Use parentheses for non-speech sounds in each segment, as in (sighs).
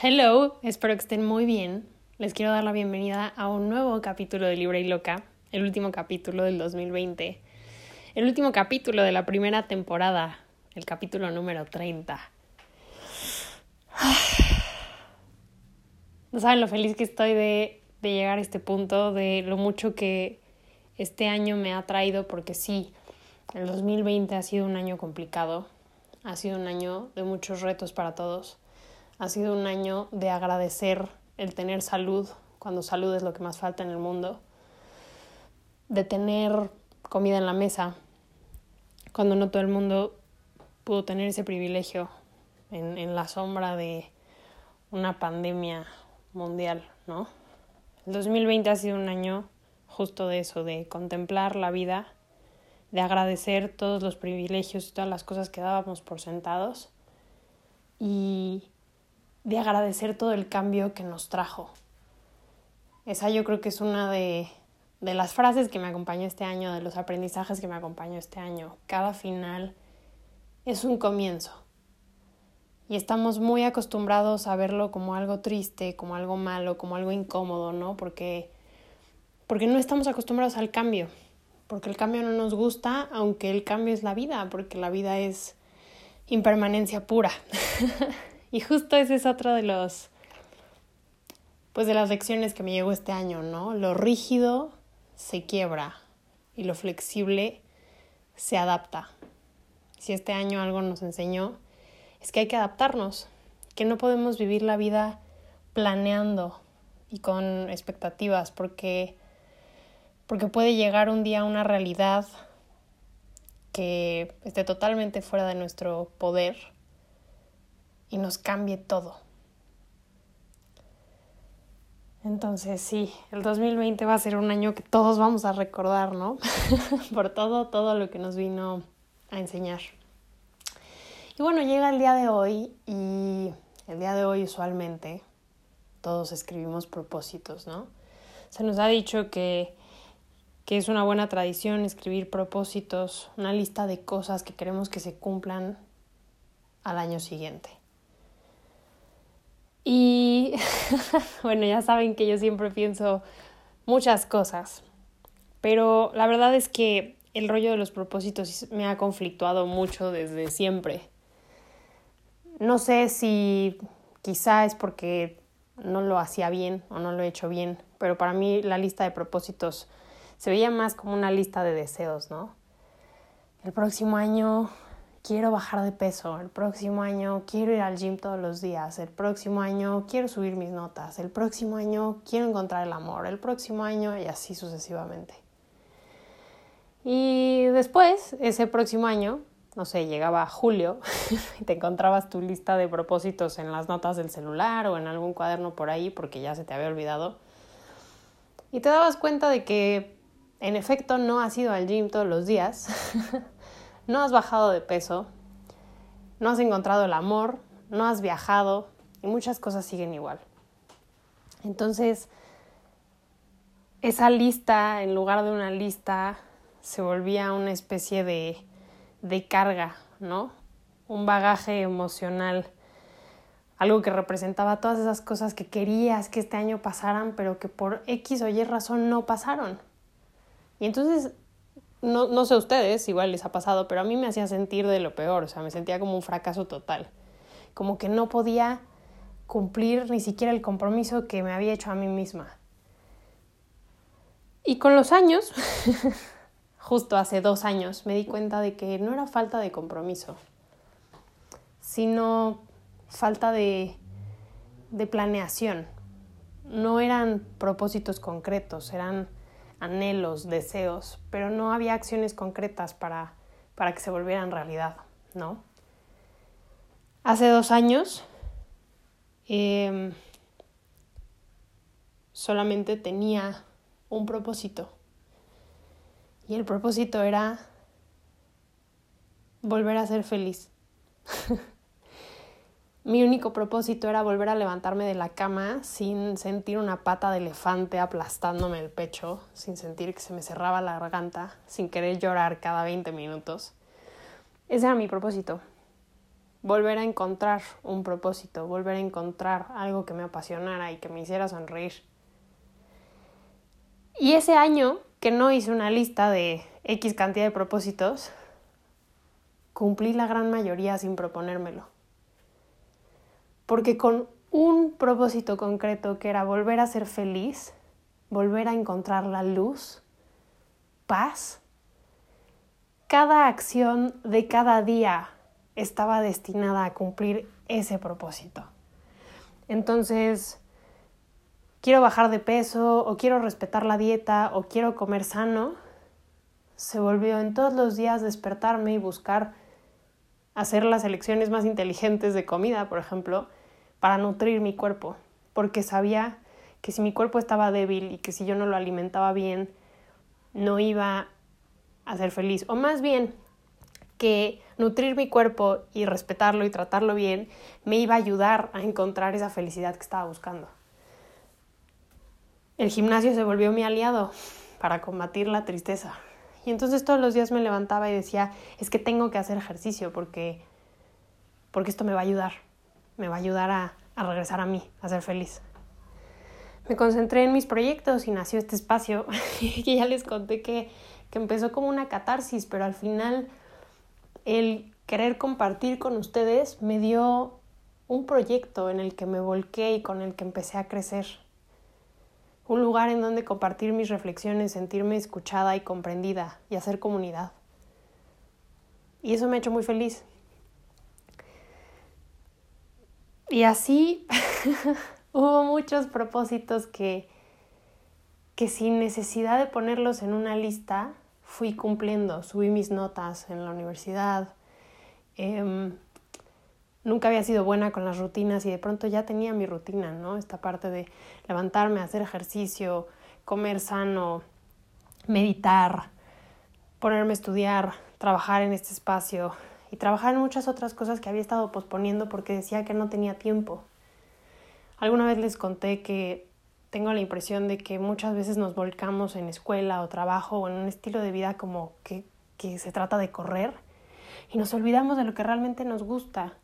Hello, espero que estén muy bien. Les quiero dar la bienvenida a un nuevo capítulo de Libre y Loca, el último capítulo del 2020, el último capítulo de la primera temporada, el capítulo número 30. (sighs) No saben lo feliz que estoy de, de llegar a este punto, de lo mucho que este año me ha traído, porque sí, el 2020 ha sido un año complicado, ha sido un año de muchos retos para todos ha sido un año de agradecer el tener salud, cuando salud es lo que más falta en el mundo, de tener comida en la mesa, cuando no todo el mundo pudo tener ese privilegio en, en la sombra de una pandemia mundial, ¿no? El 2020 ha sido un año justo de eso, de contemplar la vida, de agradecer todos los privilegios y todas las cosas que dábamos por sentados y de agradecer todo el cambio que nos trajo. Esa yo creo que es una de, de las frases que me acompañó este año, de los aprendizajes que me acompañó este año. Cada final es un comienzo. Y estamos muy acostumbrados a verlo como algo triste, como algo malo, como algo incómodo, ¿no? Porque, porque no estamos acostumbrados al cambio. Porque el cambio no nos gusta, aunque el cambio es la vida, porque la vida es impermanencia pura. (laughs) Y justo ese es otro de los, pues de las lecciones que me llegó este año, ¿no? Lo rígido se quiebra y lo flexible se adapta. Si este año algo nos enseñó, es que hay que adaptarnos, que no podemos vivir la vida planeando y con expectativas, porque, porque puede llegar un día una realidad que esté totalmente fuera de nuestro poder y nos cambie todo. Entonces sí, el 2020 va a ser un año que todos vamos a recordar, ¿no? (laughs) Por todo, todo lo que nos vino a enseñar. Y bueno, llega el día de hoy y el día de hoy usualmente todos escribimos propósitos, ¿no? Se nos ha dicho que, que es una buena tradición escribir propósitos, una lista de cosas que queremos que se cumplan al año siguiente. Y (laughs) bueno, ya saben que yo siempre pienso muchas cosas, pero la verdad es que el rollo de los propósitos me ha conflictuado mucho desde siempre. No sé si quizá es porque no lo hacía bien o no lo he hecho bien, pero para mí la lista de propósitos se veía más como una lista de deseos, ¿no? El próximo año quiero bajar de peso, el próximo año quiero ir al gym todos los días, el próximo año quiero subir mis notas, el próximo año quiero encontrar el amor, el próximo año y así sucesivamente. Y después, ese próximo año, no sé, llegaba julio y (laughs) te encontrabas tu lista de propósitos en las notas del celular o en algún cuaderno por ahí porque ya se te había olvidado. Y te dabas cuenta de que en efecto no has ido al gym todos los días (laughs) no has bajado de peso, no has encontrado el amor, no has viajado y muchas cosas siguen igual. Entonces, esa lista, en lugar de una lista, se volvía una especie de, de carga, ¿no? Un bagaje emocional, algo que representaba todas esas cosas que querías que este año pasaran, pero que por X o Y razón no pasaron. Y entonces no, no sé ustedes, igual les ha pasado, pero a mí me hacía sentir de lo peor, o sea, me sentía como un fracaso total, como que no podía cumplir ni siquiera el compromiso que me había hecho a mí misma. Y con los años, (laughs) justo hace dos años, me di cuenta de que no era falta de compromiso, sino falta de, de planeación. No eran propósitos concretos, eran anhelos, deseos, pero no había acciones concretas para, para que se volvieran realidad, ¿no? Hace dos años em, solamente tenía un propósito y el propósito era volver a ser feliz. (laughs) Mi único propósito era volver a levantarme de la cama sin sentir una pata de elefante aplastándome el pecho, sin sentir que se me cerraba la garganta, sin querer llorar cada 20 minutos. Ese era mi propósito. volver a encontrar un propósito, volver a encontrar algo que me apasionara y que me hiciera sonreír. Y ese año que no hice una lista de X cantidad de propósitos, cumplí la gran mayoría sin proponérmelo. Porque con un propósito concreto que era volver a ser feliz, volver a encontrar la luz, paz, cada acción de cada día estaba destinada a cumplir ese propósito. Entonces, quiero bajar de peso o quiero respetar la dieta o quiero comer sano, se volvió en todos los días despertarme y buscar hacer las elecciones más inteligentes de comida, por ejemplo, para nutrir mi cuerpo, porque sabía que si mi cuerpo estaba débil y que si yo no lo alimentaba bien, no iba a ser feliz. O más bien, que nutrir mi cuerpo y respetarlo y tratarlo bien me iba a ayudar a encontrar esa felicidad que estaba buscando. El gimnasio se volvió mi aliado para combatir la tristeza. Y entonces todos los días me levantaba y decía, es que tengo que hacer ejercicio porque, porque esto me va a ayudar, me va a ayudar a, a regresar a mí, a ser feliz. Me concentré en mis proyectos y nació este espacio (laughs) que ya les conté que, que empezó como una catarsis, pero al final el querer compartir con ustedes me dio un proyecto en el que me volqué y con el que empecé a crecer. Un lugar en donde compartir mis reflexiones, sentirme escuchada y comprendida y hacer comunidad. Y eso me ha hecho muy feliz. Y así (laughs) hubo muchos propósitos que, que sin necesidad de ponerlos en una lista, fui cumpliendo, subí mis notas en la universidad. Em, nunca había sido buena con las rutinas y de pronto ya tenía mi rutina, ¿no? Esta parte de levantarme, hacer ejercicio, comer sano, meditar, ponerme a estudiar, trabajar en este espacio y trabajar en muchas otras cosas que había estado posponiendo porque decía que no tenía tiempo. Alguna vez les conté que tengo la impresión de que muchas veces nos volcamos en escuela o trabajo o en un estilo de vida como que, que se trata de correr y nos olvidamos de lo que realmente nos gusta.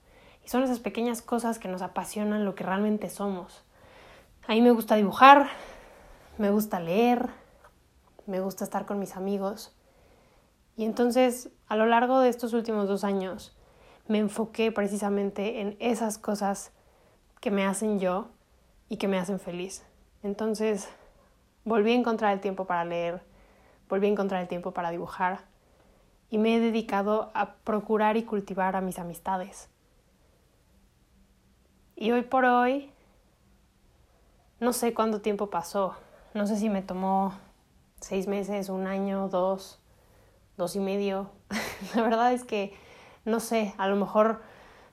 Y son esas pequeñas cosas que nos apasionan lo que realmente somos. A mí me gusta dibujar, me gusta leer, me gusta estar con mis amigos. Y entonces, a lo largo de estos últimos dos años, me enfoqué precisamente en esas cosas que me hacen yo y que me hacen feliz. Entonces, volví a encontrar el tiempo para leer, volví a encontrar el tiempo para dibujar y me he dedicado a procurar y cultivar a mis amistades. Y hoy por hoy, no sé cuánto tiempo pasó, no sé si me tomó seis meses, un año, dos, dos y medio. (laughs) La verdad es que no sé, a lo mejor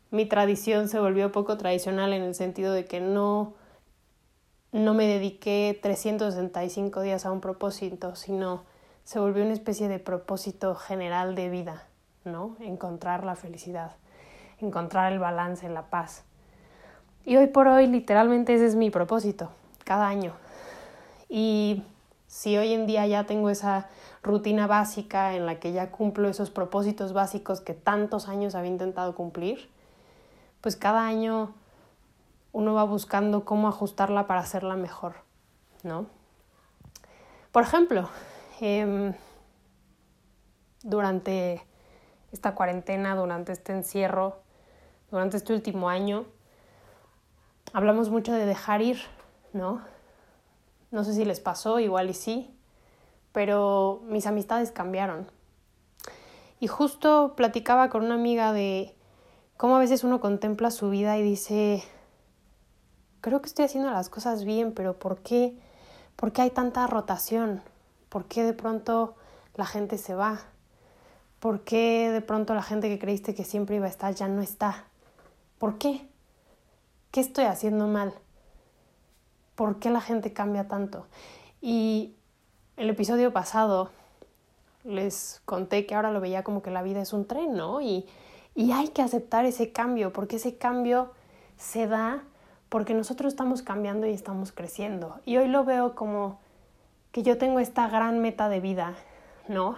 mi tradición se volvió poco tradicional en el sentido de que no no me dediqué 365 días a un propósito, sino se volvió una especie de propósito general de vida, ¿no? Encontrar la felicidad, encontrar el balance, la paz. Y hoy por hoy literalmente ese es mi propósito, cada año. Y si hoy en día ya tengo esa rutina básica en la que ya cumplo esos propósitos básicos que tantos años había intentado cumplir, pues cada año uno va buscando cómo ajustarla para hacerla mejor, ¿no? Por ejemplo, em, durante esta cuarentena, durante este encierro, durante este último año, hablamos mucho de dejar ir, ¿no? No sé si les pasó, igual y sí, pero mis amistades cambiaron. Y justo platicaba con una amiga de cómo a veces uno contempla su vida y dice, creo que estoy haciendo las cosas bien, pero ¿por qué? ¿Por qué hay tanta rotación? ¿Por qué de pronto la gente se va? ¿Por qué de pronto la gente que creíste que siempre iba a estar ya no está? ¿Por qué? ¿Qué estoy haciendo mal? ¿Por qué la gente cambia tanto? Y el episodio pasado les conté que ahora lo veía como que la vida es un tren, ¿no? Y, y hay que aceptar ese cambio, porque ese cambio se da porque nosotros estamos cambiando y estamos creciendo. Y hoy lo veo como que yo tengo esta gran meta de vida, ¿no?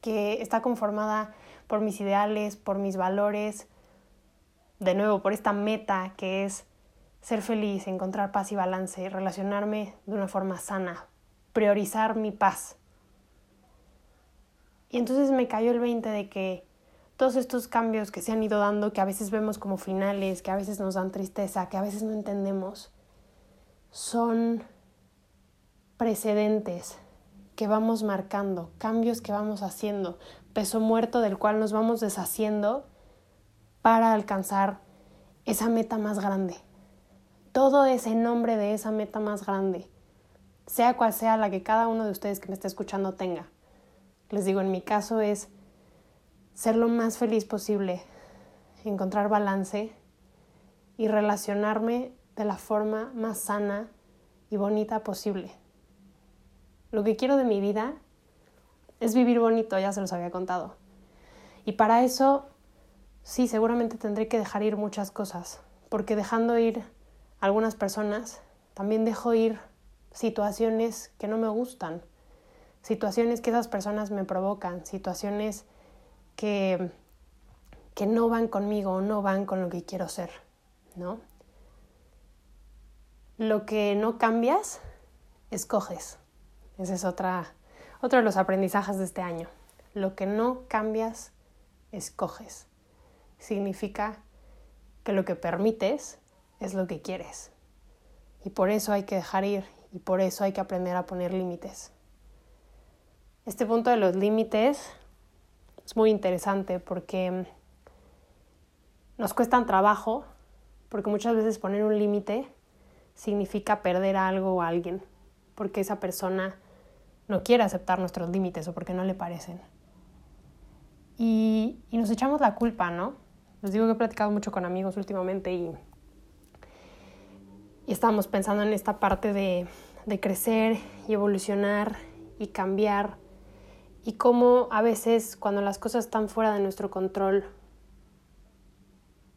Que está conformada por mis ideales, por mis valores, de nuevo, por esta meta que es ser feliz, encontrar paz y balance, relacionarme de una forma sana, priorizar mi paz. Y entonces me cayó el 20 de que todos estos cambios que se han ido dando, que a veces vemos como finales, que a veces nos dan tristeza, que a veces no entendemos, son precedentes que vamos marcando, cambios que vamos haciendo, peso muerto del cual nos vamos deshaciendo para alcanzar esa meta más grande. Todo ese nombre de esa meta más grande, sea cual sea la que cada uno de ustedes que me está escuchando tenga. Les digo, en mi caso es ser lo más feliz posible, encontrar balance y relacionarme de la forma más sana y bonita posible. Lo que quiero de mi vida es vivir bonito, ya se los había contado. Y para eso, sí, seguramente tendré que dejar ir muchas cosas, porque dejando ir algunas personas, también dejo ir situaciones que no me gustan, situaciones que esas personas me provocan, situaciones que, que no van conmigo o no van con lo que quiero ser, ¿no? Lo que no cambias, escoges. Ese es otra, otro de los aprendizajes de este año. Lo que no cambias, escoges. Significa que lo que permites es lo que quieres. Y por eso hay que dejar ir y por eso hay que aprender a poner límites. Este punto de los límites es muy interesante porque nos cuestan trabajo, porque muchas veces poner un límite significa perder algo o alguien, porque esa persona no quiere aceptar nuestros límites o porque no le parecen. Y, nos echamos la culpa, ¿no? Les digo que he platicado mucho con amigos últimamente y, y estamos pensando en esta parte de, de crecer y evolucionar y cambiar y cómo a veces cuando las cosas están fuera de nuestro control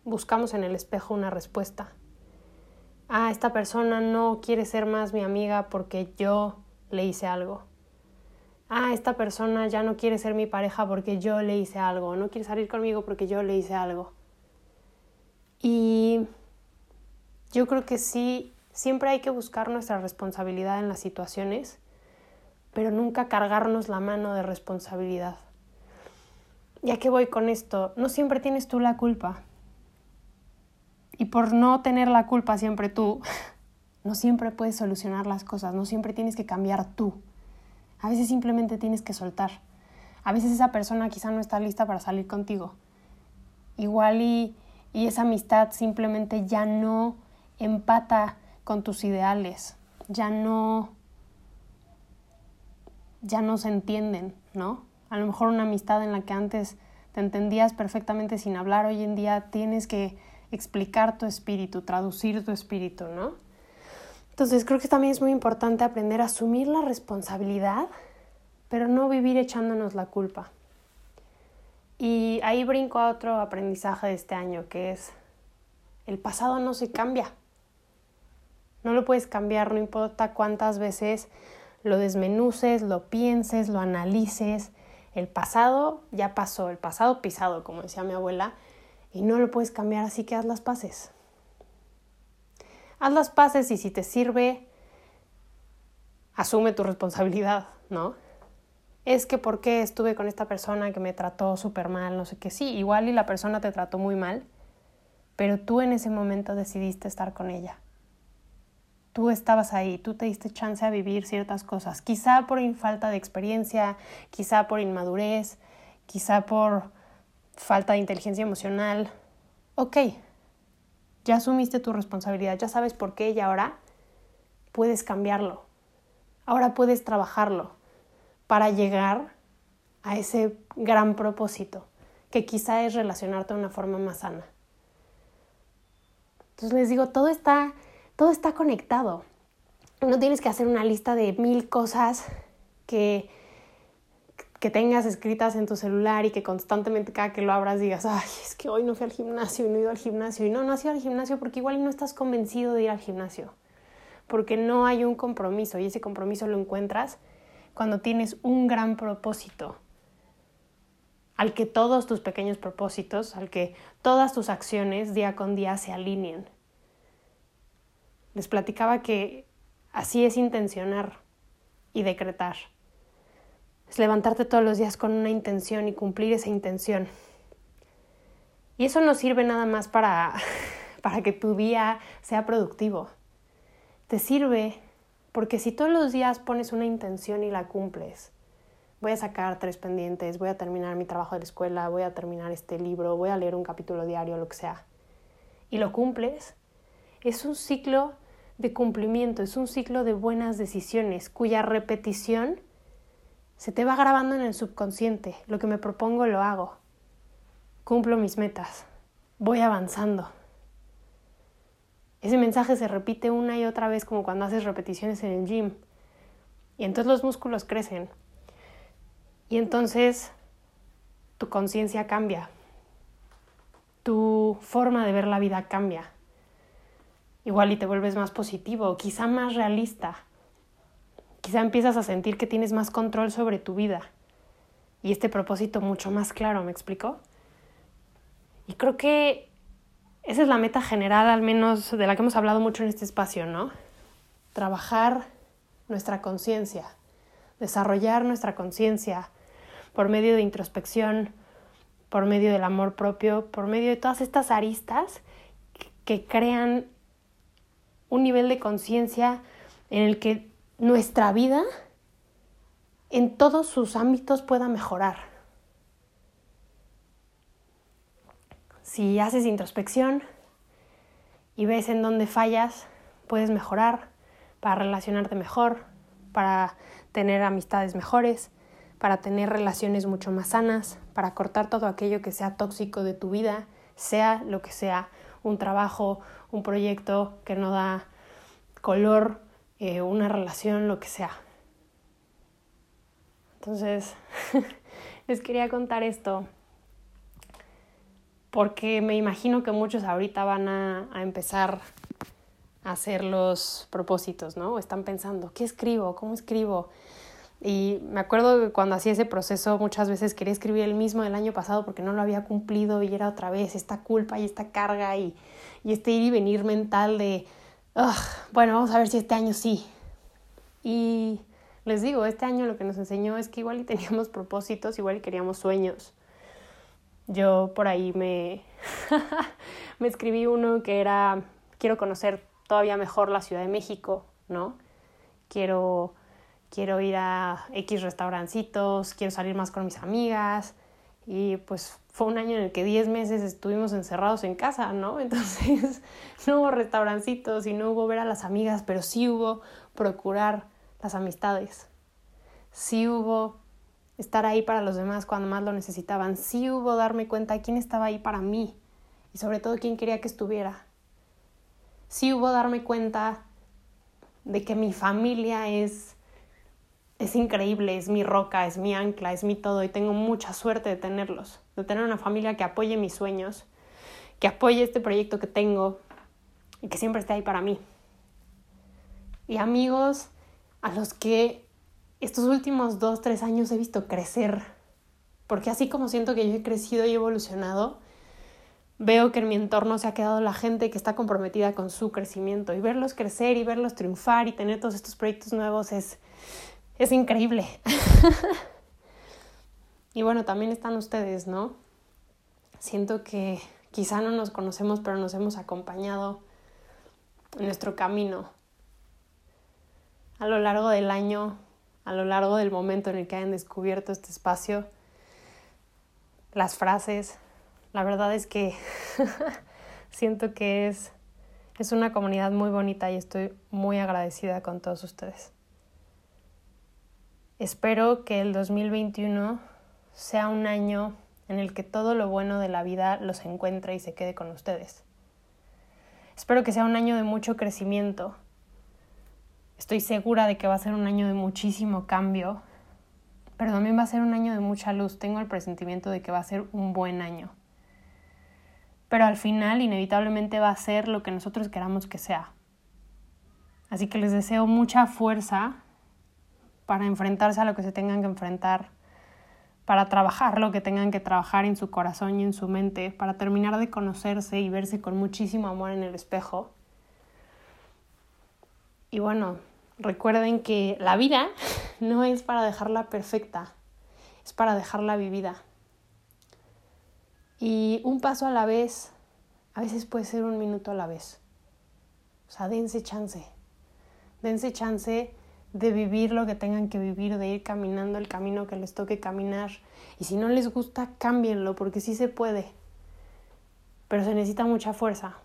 buscamos en el espejo una respuesta. Ah, esta persona no quiere ser más mi amiga porque yo le hice algo ah, esta persona ya no quiere ser mi pareja porque yo le hice algo, no quiere salir conmigo porque yo le hice algo. Y yo creo que sí, siempre hay que buscar nuestra responsabilidad en las situaciones, pero nunca cargarnos la mano de responsabilidad. Ya que voy con esto, no siempre tienes tú la culpa. Y por no tener la culpa siempre tú, (laughs) no siempre puedes solucionar las cosas, no siempre tienes que cambiar tú. A veces simplemente tienes que soltar. A veces esa persona quizá no está lista para salir contigo. Igual y, y esa amistad simplemente ya no empata con tus ideales, ya no ya no se entienden, ¿no? A lo mejor una amistad en la que antes te entendías perfectamente sin hablar, hoy en día tienes que explicar tu espíritu, traducir tu espíritu, ¿no? Entonces creo que también es muy importante aprender a asumir la responsabilidad, pero no vivir echándonos la culpa. Y ahí brinco a otro aprendizaje de este año, que es el pasado no se cambia. No lo puedes cambiar, no importa cuántas veces lo desmenuces, lo pienses, lo analices. El pasado ya pasó, el pasado pisado, como decía mi abuela, y no lo puedes cambiar, así que haz las paces haz las paces y si te sirve, asume tu responsabilidad, ¿no? Es que por qué estuve con esta persona que me trató súper mal, no sé qué, sí, igual y la persona te trató muy mal, pero tú en ese momento decidiste estar con ella. Tú estabas ahí, tú te diste chance a vivir ciertas cosas, quizá por falta de experiencia, quizá por inmadurez, quizá por falta de inteligencia emocional. Ok, ya asumiste tu responsabilidad, ya sabes por qué y ahora puedes cambiarlo. Ahora puedes trabajarlo para llegar a ese gran propósito, que quizá es relacionarte de una forma más sana. Entonces les digo, todo está, todo está conectado. No tienes que hacer una lista de mil cosas que que tengas escritas en tu celular y que constantemente cada que lo abras digas, ay, es que hoy no fui al gimnasio y no he ido al gimnasio. Y no, no has ido al gimnasio porque igual no estás convencido de ir al gimnasio. Porque no hay un compromiso y ese compromiso lo encuentras cuando tienes un gran propósito. al que todos tus pequeños propósitos, al que todas tus acciones día con día se alineen. Les platicaba que así es intencionar y decretar. Es levantarte todos los días con una intención y cumplir esa intención. Y eso no sirve nada más para, (laughs) para que tu día sea productivo. Te sirve porque si todos los días pones una intención y la cumples, voy a sacar tres pendientes, voy a terminar mi trabajo de la escuela, voy a terminar este libro, voy a leer un capítulo diario, lo que sea, y lo cumples, es un ciclo de cumplimiento, es un ciclo de buenas decisiones cuya repetición se te va grabando en el subconsciente. Lo que me propongo lo hago. Cumplo mis metas. Voy avanzando. Ese mensaje se repite una y otra vez como cuando haces repeticiones en el gym. Y entonces los músculos crecen. Y entonces tu conciencia cambia. Tu forma de ver la vida cambia. Igual y te vuelves más positivo, quizá más realista. Quizá empiezas a sentir que tienes más control sobre tu vida. Y este propósito mucho más claro, ¿me explico? Y creo que esa es la meta general, al menos de la que hemos hablado mucho en este espacio, ¿no? Trabajar nuestra conciencia, desarrollar nuestra conciencia por medio de introspección, por medio del amor propio, por medio de todas estas aristas que crean un nivel de conciencia en el que nuestra vida en todos sus ámbitos pueda mejorar. Si haces introspección y ves en dónde fallas, puedes mejorar para relacionarte mejor, para tener amistades mejores, para tener relaciones mucho más sanas, para cortar todo aquello que sea tóxico de tu vida, sea lo que sea, un trabajo, un proyecto que no da color, eh, una relación, lo que sea. Entonces, (laughs) les quería contar esto porque me imagino que muchos ahorita van a, empezar a hacer los propósitos, ¿no? están pensando, ¿qué escribo? ¿Cómo escribo? Y me acuerdo que cuando hacía ese proceso muchas veces quería escribir el mismo del año pasado porque no lo había cumplido y era otra vez esta culpa y esta carga y, y este ir y venir mental de, bueno, vamos a ver si este año sí. Y les digo, este año lo que nos enseñó es que igual y teníamos propósitos, igual y queríamos sueños, yo por ahí me, (laughs) me escribí uno que era, quiero conocer todavía mejor la Ciudad de México, ¿no? Quiero, quiero ir a X restaurancitos, quiero salir más con mis amigas. Y pues fue un año en el que 10 meses estuvimos encerrados en casa, ¿no? (laughs) Entonces no hubo restaurancitos y no hubo ver a las amigas, pero sí hubo procurar las amistades. Sí hubo estar ahí para los demás cuando más lo necesitaban. Sí hubo darme cuenta de quién estaba ahí para mí y sobre todo quién quería que estuviera. Sí hubo darme cuenta de que mi familia es es increíble, es mi roca, es mi ancla, es mi todo y tengo mucha suerte de tenerlos, de tener una familia que apoye mis sueños, que apoye este proyecto que tengo y que siempre esté ahí para mí. Y amigos a los que estos últimos dos, tres años he visto crecer, porque así como siento que yo he crecido y evolucionado, veo que en mi entorno se ha quedado la gente que está comprometida con su crecimiento y verlos crecer y verlos triunfar y tener todos estos proyectos nuevos es, es increíble. (laughs) y bueno, también están ustedes, ¿no? Siento que quizá no nos conocemos, pero nos hemos acompañado en nuestro camino. A lo largo del año a lo largo del momento en el que hayan descubierto este espacio, las frases. La verdad es que (laughs) siento que es, es una comunidad muy bonita y estoy muy agradecida con todos ustedes. Espero que el 2021 sea un año en el que todo lo bueno de la vida los encuentre y se quede con ustedes. Espero que sea un año de mucho crecimiento, Estoy segura de que va a ser un año de muchísimo cambio, pero también va a ser un año de mucha luz. Tengo el presentimiento de que va a ser un buen año. Pero al final inevitablemente va a ser lo que nosotros queramos que sea. Así que les deseo mucha fuerza para enfrentarse a lo que se tengan que enfrentar, para trabajar lo que tengan que trabajar en su corazón y en su mente, para terminar de conocerse y verse con muchísimo amor en el espejo. Y bueno, recuerden que la vida (laughs) no es para dejarla perfecta, es para dejarla vivida. Y un paso a la vez, a veces puede ser un minuto a la vez. O sea, dense chance. Dense chance de vivir lo que tengan que vivir, de ir caminando el camino que les toque caminar. Y si no les gusta, cámbienlo, porque sí se puede. Pero se necesita mucha fuerza.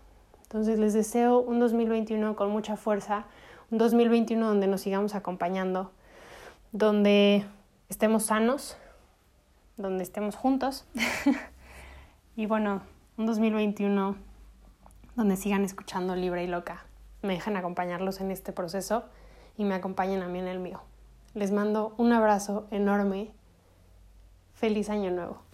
Entonces les deseo un 2021 con mucha fuerza, un 2021 donde nos sigamos acompañando, donde estemos sanos, donde estemos juntos. (laughs) y bueno, un 2021 donde sigan escuchando libre y loca. Me dejan acompañarlos en este proceso y me acompañen a mí en el mío. Les mando un abrazo enorme. Feliz año nuevo.